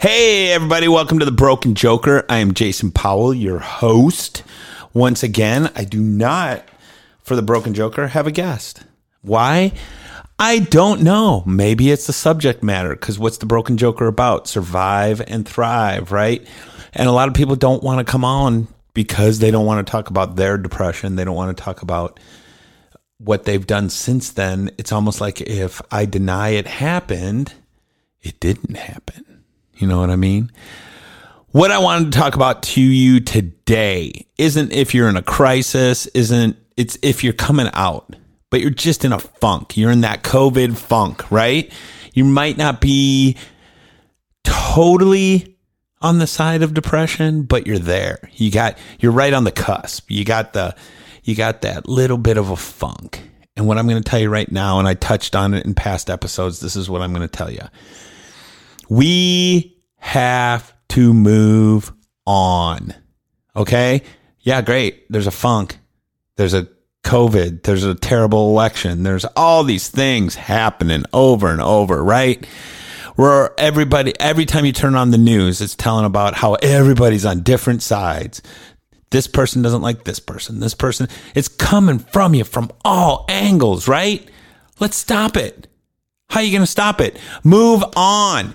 Hey, everybody, welcome to the Broken Joker. I am Jason Powell, your host. Once again, I do not, for the Broken Joker, have a guest. Why? I don't know. Maybe it's the subject matter because what's the Broken Joker about? Survive and thrive, right? And a lot of people don't want to come on because they don't want to talk about their depression. They don't want to talk about what they've done since then. It's almost like if I deny it happened, it didn't happen. You know what I mean? What I wanted to talk about to you today isn't if you're in a crisis, isn't it's if you're coming out, but you're just in a funk. You're in that COVID funk, right? You might not be totally on the side of depression, but you're there. You got you're right on the cusp. You got the you got that little bit of a funk. And what I'm going to tell you right now and I touched on it in past episodes, this is what I'm going to tell you we have to move on. Okay. Yeah, great. There's a funk. There's a COVID. There's a terrible election. There's all these things happening over and over, right? Where everybody, every time you turn on the news, it's telling about how everybody's on different sides. This person doesn't like this person. This person, it's coming from you from all angles, right? Let's stop it. How are you going to stop it? Move on.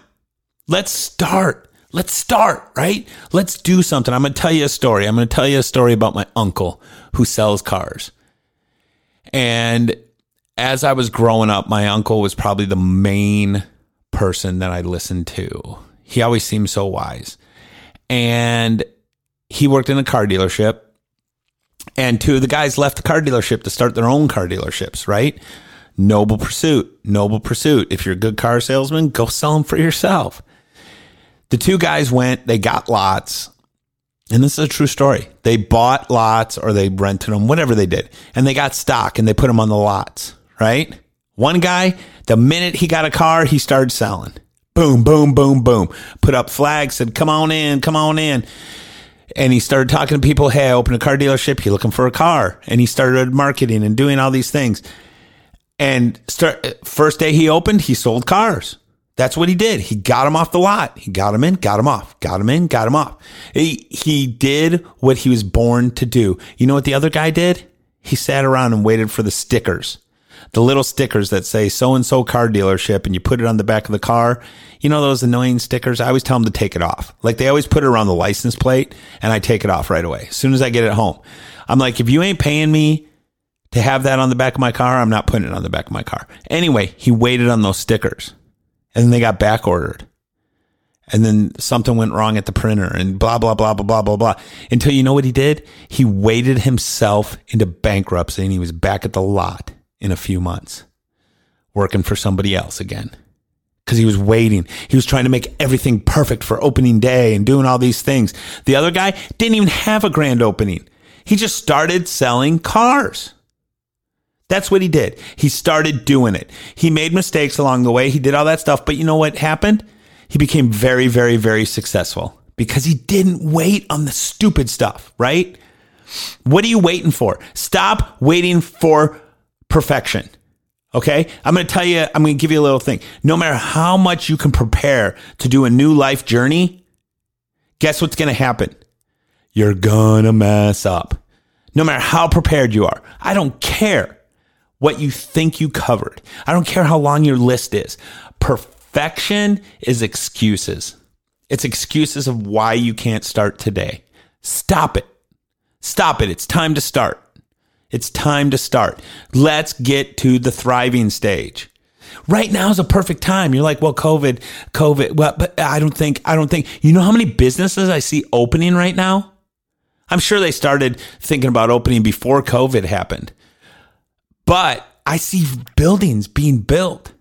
Let's start. Let's start, right? Let's do something. I'm going to tell you a story. I'm going to tell you a story about my uncle who sells cars. And as I was growing up, my uncle was probably the main person that I listened to. He always seemed so wise. And he worked in a car dealership. And two of the guys left the car dealership to start their own car dealerships, right? Noble pursuit. Noble pursuit. If you're a good car salesman, go sell them for yourself. The two guys went, they got lots. And this is a true story. They bought lots or they rented them, whatever they did. And they got stock and they put them on the lots, right? One guy, the minute he got a car, he started selling. Boom, boom, boom, boom. Put up flags, said, come on in, come on in. And he started talking to people. Hey, I opened a car dealership. You looking for a car? And he started marketing and doing all these things. And start first day he opened, he sold cars. That's what he did. He got him off the lot. He got him in, got him off, got him in, got him off. He, he did what he was born to do. You know what the other guy did? He sat around and waited for the stickers, the little stickers that say so and so car dealership and you put it on the back of the car. You know, those annoying stickers. I always tell them to take it off. Like they always put it around the license plate and I take it off right away. As soon as I get it home, I'm like, if you ain't paying me to have that on the back of my car, I'm not putting it on the back of my car. Anyway, he waited on those stickers and then they got back ordered. And then something went wrong at the printer and blah, blah, blah, blah, blah, blah, blah. Until you know what he did? He waited himself into bankruptcy and he was back at the lot in a few months working for somebody else again. Cause he was waiting. He was trying to make everything perfect for opening day and doing all these things. The other guy didn't even have a grand opening. He just started selling cars. That's what he did. He started doing it. He made mistakes along the way. He did all that stuff. But you know what happened? He became very, very, very successful because he didn't wait on the stupid stuff, right? What are you waiting for? Stop waiting for perfection. Okay. I'm going to tell you, I'm going to give you a little thing. No matter how much you can prepare to do a new life journey, guess what's going to happen? You're going to mess up. No matter how prepared you are. I don't care what you think you covered. I don't care how long your list is. Perfection is excuses. It's excuses of why you can't start today. Stop it. Stop it. It's time to start. It's time to start. Let's get to the thriving stage. Right now is a perfect time. You're like, well, COVID, COVID, well, but I don't think, I don't think, you know how many businesses I see opening right now? I'm sure they started thinking about opening before COVID happened. But I see buildings being built.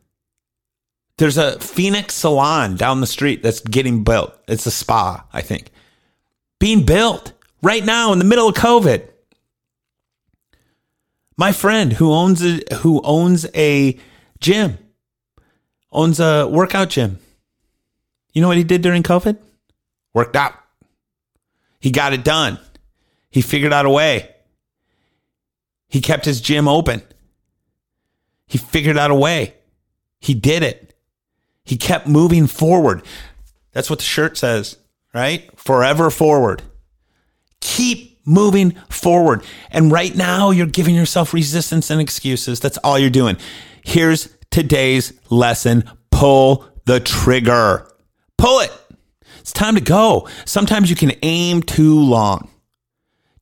There's a Phoenix salon down the street that's getting built. It's a spa, I think. Being built right now in the middle of COVID. My friend who owns a who owns a gym owns a workout gym. You know what he did during COVID? Worked out. He got it done. He figured out a way. He kept his gym open. He figured out a way. He did it. He kept moving forward. That's what the shirt says, right? Forever forward. Keep moving forward. And right now, you're giving yourself resistance and excuses. That's all you're doing. Here's today's lesson pull the trigger. Pull it. It's time to go. Sometimes you can aim too long.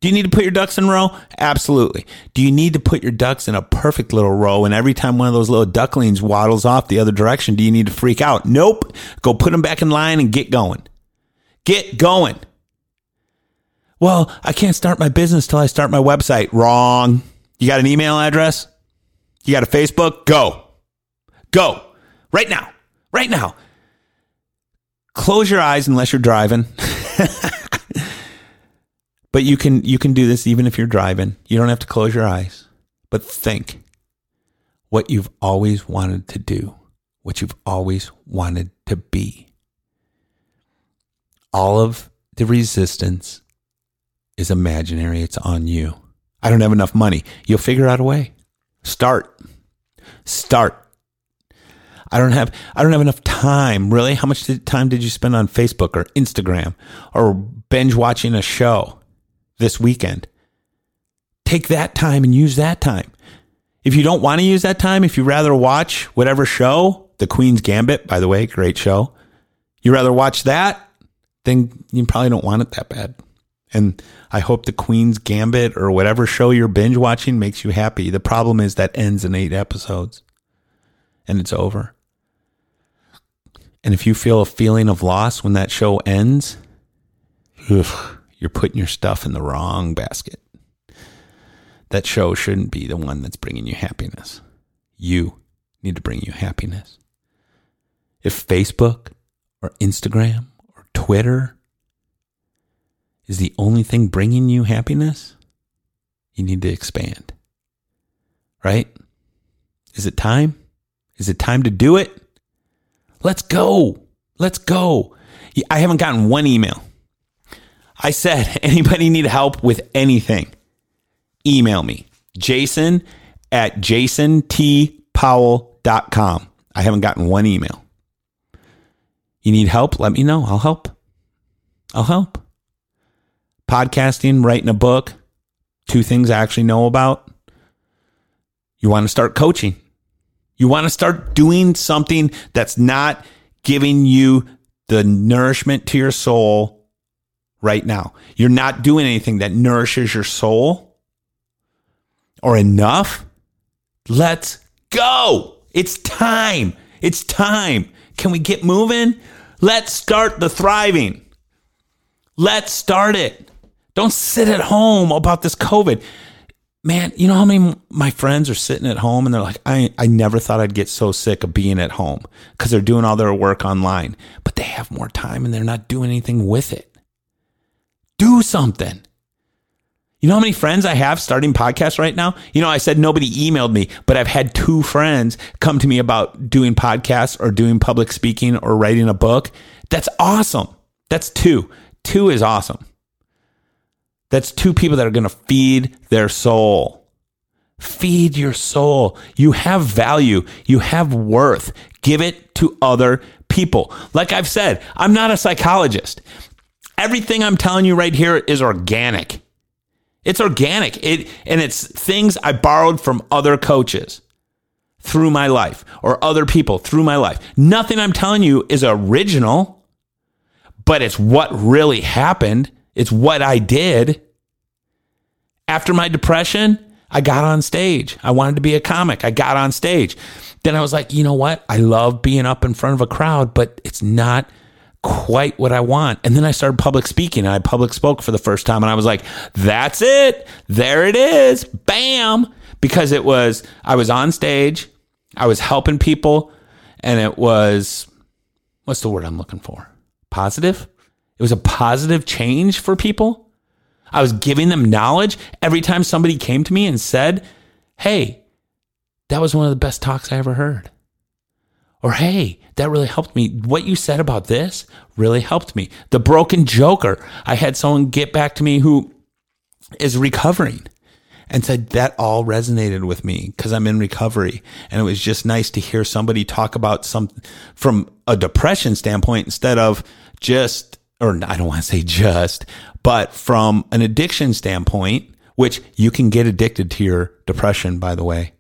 Do you need to put your ducks in a row? Absolutely. Do you need to put your ducks in a perfect little row? And every time one of those little ducklings waddles off the other direction, do you need to freak out? Nope. Go put them back in line and get going. Get going. Well, I can't start my business till I start my website. Wrong. You got an email address? You got a Facebook? Go. Go. Right now. Right now. Close your eyes unless you're driving. but you can you can do this even if you're driving. You don't have to close your eyes. But think what you've always wanted to do, what you've always wanted to be. All of the resistance is imaginary. It's on you. I don't have enough money. You'll figure out a way. Start. Start. I don't have I don't have enough time. Really? How much time did you spend on Facebook or Instagram or binge watching a show this weekend? Take that time and use that time. If you don't want to use that time, if you rather watch whatever show, The Queen's Gambit, by the way, great show. You rather watch that, then you probably don't want it that bad. And I hope The Queen's Gambit or whatever show you're binge watching makes you happy. The problem is that ends in eight episodes and it's over. And if you feel a feeling of loss when that show ends, ugh, you're putting your stuff in the wrong basket. That show shouldn't be the one that's bringing you happiness. You need to bring you happiness. If Facebook or Instagram or Twitter is the only thing bringing you happiness, you need to expand. Right? Is it time? Is it time to do it? Let's go. Let's go. I haven't gotten one email. I said, anybody need help with anything? Email me, jason at jasontpowell.com. I haven't gotten one email. You need help? Let me know. I'll help. I'll help. Podcasting, writing a book, two things I actually know about. You want to start coaching. You want to start doing something that's not giving you the nourishment to your soul right now. You're not doing anything that nourishes your soul or enough. Let's go. It's time. It's time. Can we get moving? Let's start the thriving. Let's start it. Don't sit at home about this COVID man, you know how many my friends are sitting at home and they're like, I, I never thought I'd get so sick of being at home because they're doing all their work online, but they have more time and they're not doing anything with it. Do something. You know how many friends I have starting podcasts right now? You know, I said nobody emailed me, but I've had two friends come to me about doing podcasts or doing public speaking or writing a book. That's awesome. That's two. Two is awesome. That's two people that are going to feed their soul. Feed your soul. You have value. You have worth. Give it to other people. Like I've said, I'm not a psychologist. Everything I'm telling you right here is organic. It's organic. It and it's things I borrowed from other coaches through my life or other people through my life. Nothing I'm telling you is original, but it's what really happened it's what I did. After my depression, I got on stage. I wanted to be a comic. I got on stage. Then I was like, you know what? I love being up in front of a crowd, but it's not quite what I want. And then I started public speaking and I public spoke for the first time. And I was like, that's it. There it is. Bam. Because it was, I was on stage, I was helping people, and it was, what's the word I'm looking for? Positive? It was a positive change for people. I was giving them knowledge every time somebody came to me and said, Hey, that was one of the best talks I ever heard. Or, Hey, that really helped me. What you said about this really helped me. The broken joker. I had someone get back to me who is recovering and said that all resonated with me because I'm in recovery. And it was just nice to hear somebody talk about some from a depression standpoint instead of just, or I don't want to say just, but from an addiction standpoint, which you can get addicted to your depression, by the way.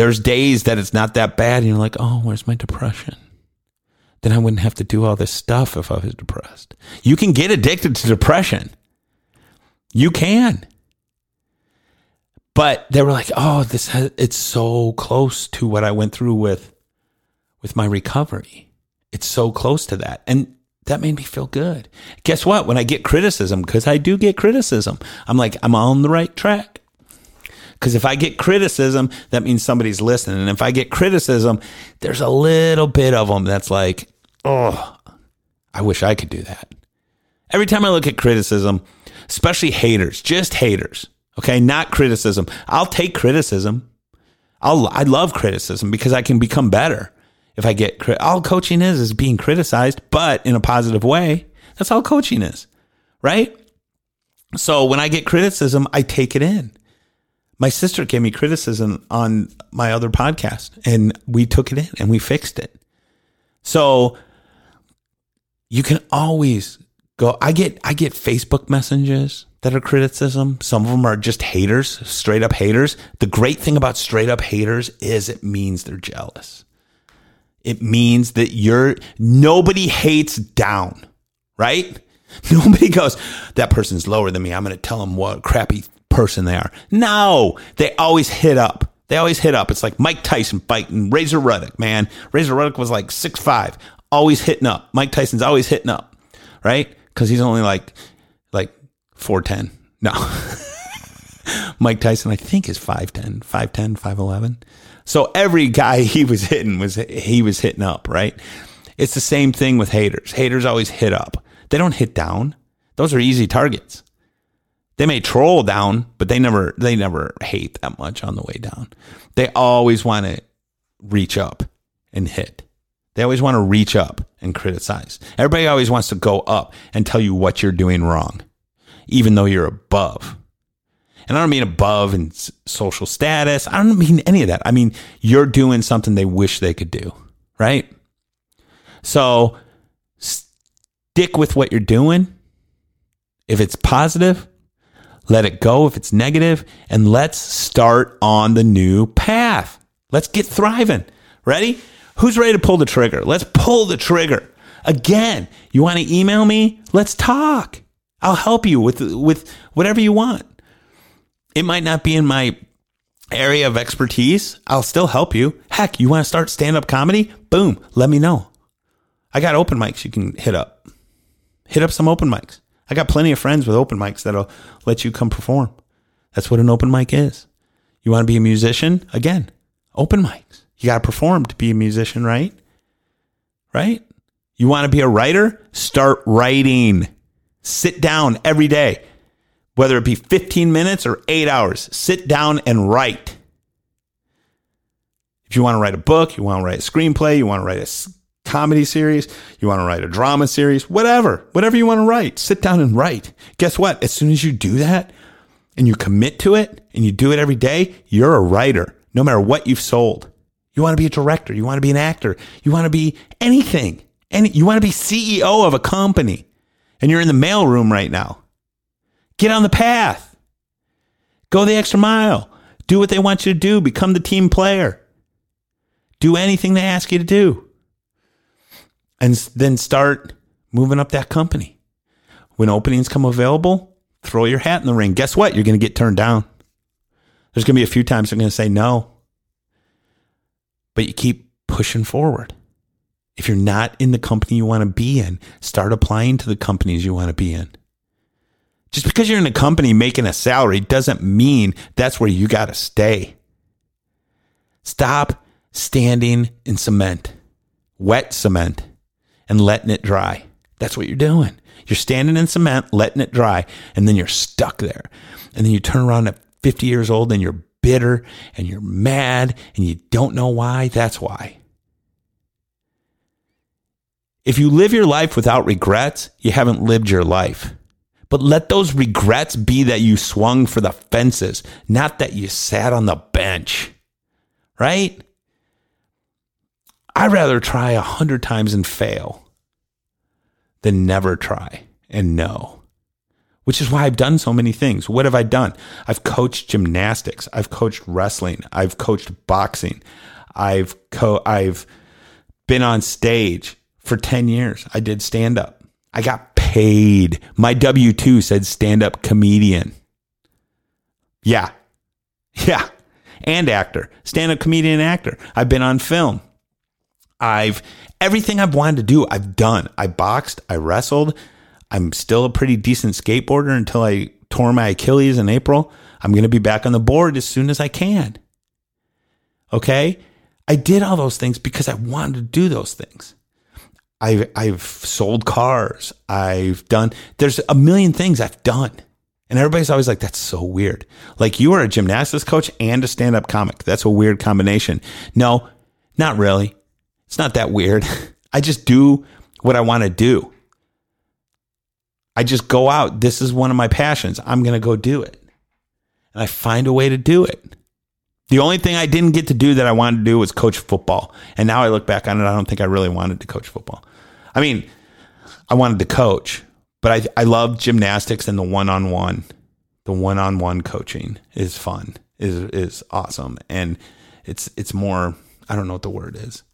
There's days that it's not that bad, and you're like, oh, where's my depression? Then I wouldn't have to do all this stuff if I was depressed. You can get addicted to depression. You can. But they were like, oh, this has, it's so close to what I went through with with my recovery. It's so close to that. And that made me feel good. Guess what? When I get criticism, because I do get criticism, I'm like, I'm on the right track. Because if I get criticism, that means somebody's listening. And if I get criticism, there's a little bit of them that's like, oh, I wish I could do that. Every time I look at criticism, especially haters, just haters, okay, not criticism. I'll take criticism. I'll, I love criticism because I can become better if I get all coaching is is being criticized, but in a positive way. That's all coaching is, right? So when I get criticism, I take it in. My sister gave me criticism on my other podcast, and we took it in and we fixed it. So you can always go. I get I get Facebook messages that are criticism. Some of them are just haters, straight up haters. The great thing about straight up haters is it means they're jealous. It means that you're nobody hates down, right? Nobody goes, that person's lower than me. I'm going to tell them what crappy person they are. No, they always hit up. They always hit up. It's like Mike Tyson fighting Razor Ruddock, man. Razor Ruddock was like six five, always hitting up. Mike Tyson's always hitting up, right? Because he's only like like four ten. No, Mike Tyson, I think is 5'10", 5'10", 5'11". So every guy he was hitting was he was hitting up, right? It's the same thing with haters. Haters always hit up. They don't hit down. Those are easy targets. They may troll down, but they never they never hate that much on the way down. They always want to reach up and hit. They always want to reach up and criticize. Everybody always wants to go up and tell you what you're doing wrong, even though you're above. And I don't mean above in social status. I don't mean any of that. I mean, you're doing something they wish they could do, right? So stick with what you're doing. If it's positive, let it go. If it's negative, and let's start on the new path. Let's get thriving. Ready? Who's ready to pull the trigger? Let's pull the trigger. Again, you want to email me? Let's talk. I'll help you with with whatever you want. It might not be in my area of expertise. I'll still help you. Heck, you want to start stand up comedy? Boom, let me know. I got open mics you can hit up. Hit up some open mics. I got plenty of friends with open mics that'll let you come perform. That's what an open mic is. You want to be a musician? Again, open mics. You got to perform to be a musician, right? Right? You want to be a writer? Start writing. Sit down every day whether it be 15 minutes or eight hours, sit down and write. If you want to write a book, you want to write a screenplay, you want to write a comedy series, you want to write a drama series, whatever, whatever you want to write, sit down and write. Guess what? As soon as you do that and you commit to it and you do it every day, you're a writer, no matter what you've sold. You want to be a director, you want to be an actor, you want to be anything. Any, you want to be CEO of a company and you're in the mailroom right now Get on the path. Go the extra mile. Do what they want you to do. Become the team player. Do anything they ask you to do. And then start moving up that company. When openings come available, throw your hat in the ring. Guess what? You're going to get turned down. There's going to be a few times they're going to say no. But you keep pushing forward. If you're not in the company you want to be in, start applying to the companies you want to be in. Just because you're in a company making a salary doesn't mean that's where you got to stay. Stop standing in cement, wet cement, and letting it dry. That's what you're doing. You're standing in cement, letting it dry, and then you're stuck there. And then you turn around at 50 years old and you're bitter and you're mad and you don't know why. That's why. If you live your life without regrets, you haven't lived your life. But let those regrets be that you swung for the fences, not that you sat on the bench. Right? I'd rather try a hundred times and fail than never try and know. Which is why I've done so many things. What have I done? I've coached gymnastics. I've coached wrestling. I've coached boxing. I've co- I've been on stage for 10 years. I did stand up. I got paid. My W 2 said stand up comedian. Yeah. Yeah. And actor, stand up comedian actor. I've been on film. I've everything I've wanted to do, I've done. I boxed, I wrestled. I'm still a pretty decent skateboarder until I tore my Achilles in April. I'm going to be back on the board as soon as I can. Okay? I did all those things because I wanted to do those things. I've, I've sold cars. I've done, there's a million things I've done. And everybody's always like, that's so weird. Like you are a gymnastics coach and a stand up comic. That's a weird combination. No, not really. It's not that weird. I just do what I want to do. I just go out. This is one of my passions. I'm going to go do it. And I find a way to do it. The only thing I didn't get to do that I wanted to do was coach football. And now I look back on it, I don't think I really wanted to coach football. I mean, I wanted to coach, but I, I love gymnastics and the one on one. The one on one coaching is fun, is is awesome. And it's it's more I don't know what the word is.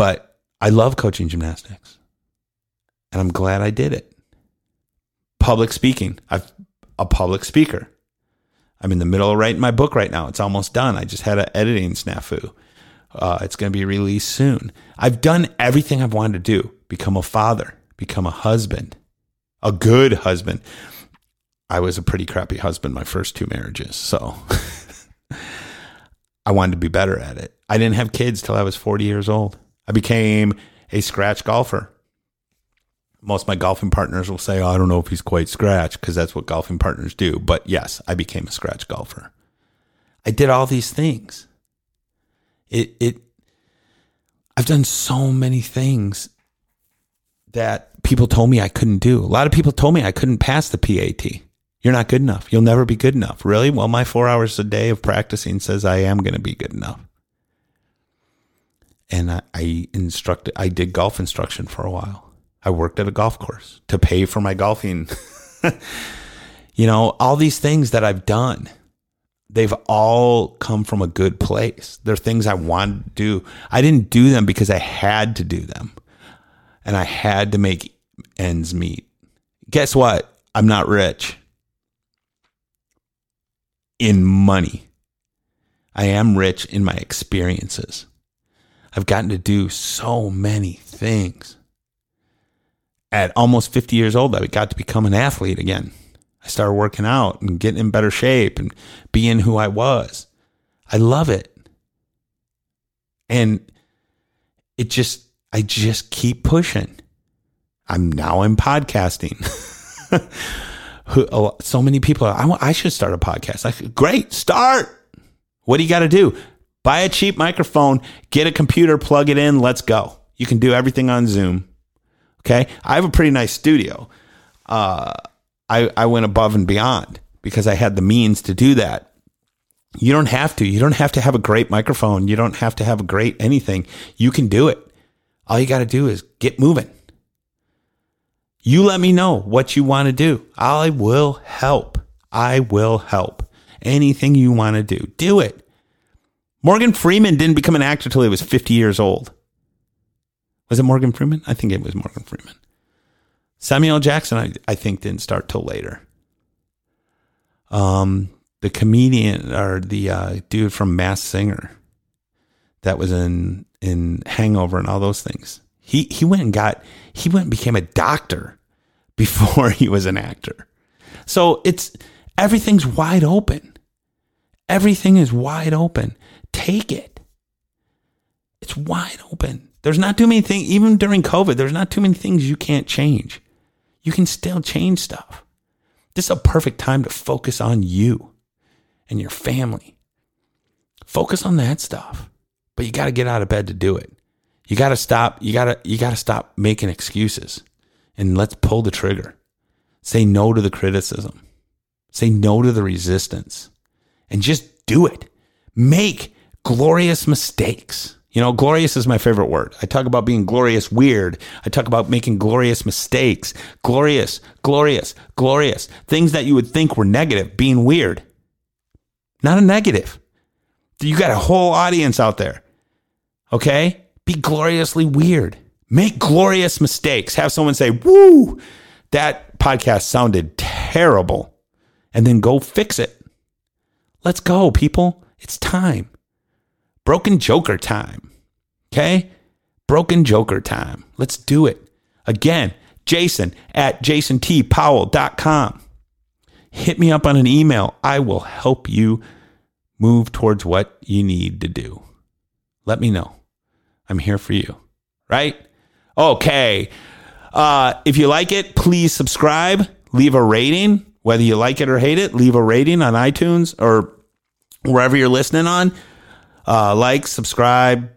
But I love coaching gymnastics. And I'm glad I did it. Public speaking. I'm a public speaker. I'm in the middle of writing my book right now. It's almost done. I just had an editing snafu. Uh, it's going to be released soon. I've done everything I've wanted to do become a father, become a husband, a good husband. I was a pretty crappy husband my first two marriages. So I wanted to be better at it. I didn't have kids till I was 40 years old. I became a scratch golfer. Most of my golfing partners will say, oh, I don't know if he's quite scratch because that's what golfing partners do. But yes, I became a scratch golfer. I did all these things. It, it, I've done so many things that people told me I couldn't do. A lot of people told me I couldn't pass the PAT. You're not good enough. You'll never be good enough. Really? Well, my four hours a day of practicing says I am going to be good enough and I, I instructed. I did golf instruction for a while. I worked at a golf course to pay for my golfing. you know, all these things that I've done, they've all come from a good place. They're things I wanted to do. I didn't do them because I had to do them, and I had to make ends meet. Guess what? I'm not rich in money. I am rich in my experiences. I've gotten to do so many things. At almost 50 years old, I got to become an athlete again. I started working out and getting in better shape and being who I was. I love it. And it just, I just keep pushing. I'm now in podcasting. Oh, so many people I, I should start a podcast. I, great, start. What do you got to do? Buy a cheap microphone, get a computer, plug it in, let's go. You can do everything on Zoom. Okay. I have a pretty nice studio. Uh, I, I went above and beyond because I had the means to do that. You don't have to. You don't have to have a great microphone. You don't have to have a great anything. You can do it. All you got to do is get moving. You let me know what you want to do. I will help. I will help. Anything you want to do, do it. Morgan Freeman didn't become an actor till he was 50 years old. Was it Morgan Freeman? I think it was Morgan Freeman. Samuel Jackson, I, I think, didn't start till later. Um, the comedian or the uh, dude from Masked Singer that was in in Hangover and all those things. He he went and got he went and became a doctor before he was an actor. So it's everything's wide open. Everything is wide open. Take it. It's wide open. There's not too many things, even during COVID, there's not too many things you can't change. You can still change stuff. This is a perfect time to focus on you and your family. Focus on that stuff. But you got to get out of bed to do it. You got to stop. You got to you got to stop making excuses and let's pull the trigger. Say no to the criticism. Say no to the resistance and just do it. Make glorious mistakes. You know, glorious is my favorite word. I talk about being glorious weird. I talk about making glorious mistakes. Glorious, glorious, glorious. Things that you would think were negative, being weird. Not a negative. You got a whole audience out there. Okay? Be gloriously weird. Make glorious mistakes. Have someone say, woo, that podcast sounded terrible. And then go fix it. Let's go, people. It's time. Broken Joker time. Okay? Broken Joker time. Let's do it. Again, Jason at jasontpowell.com. Hit me up on an email. I will help you move towards what you need to do. Let me know. I'm here for you. Right? Okay. Uh, if you like it, please subscribe, leave a rating. Whether you like it or hate it, leave a rating on iTunes or wherever you're listening on. Uh, like, subscribe,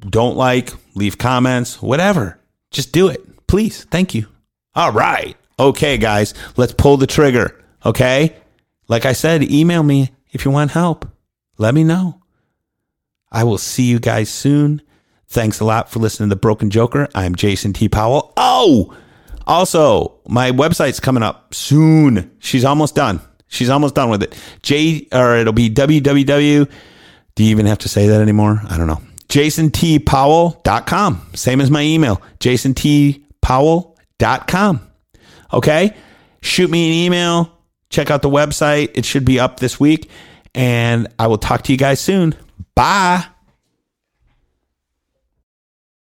don't like, leave comments, whatever. Just do it. Please. Thank you. All right. Okay, guys, let's pull the trigger. Okay. Like I said, email me if you want help. Let me know. I will see you guys soon. Thanks a lot for listening to The Broken Joker. I'm Jason T. Powell. Oh, also, my website's coming up soon. She's almost done. She's almost done with it. J or it'll be www. Do you even have to say that anymore? I don't know. JasonTPowell.com. Same as my email. JasonTPowell.com. Okay. Shoot me an email. Check out the website. It should be up this week. And I will talk to you guys soon. Bye.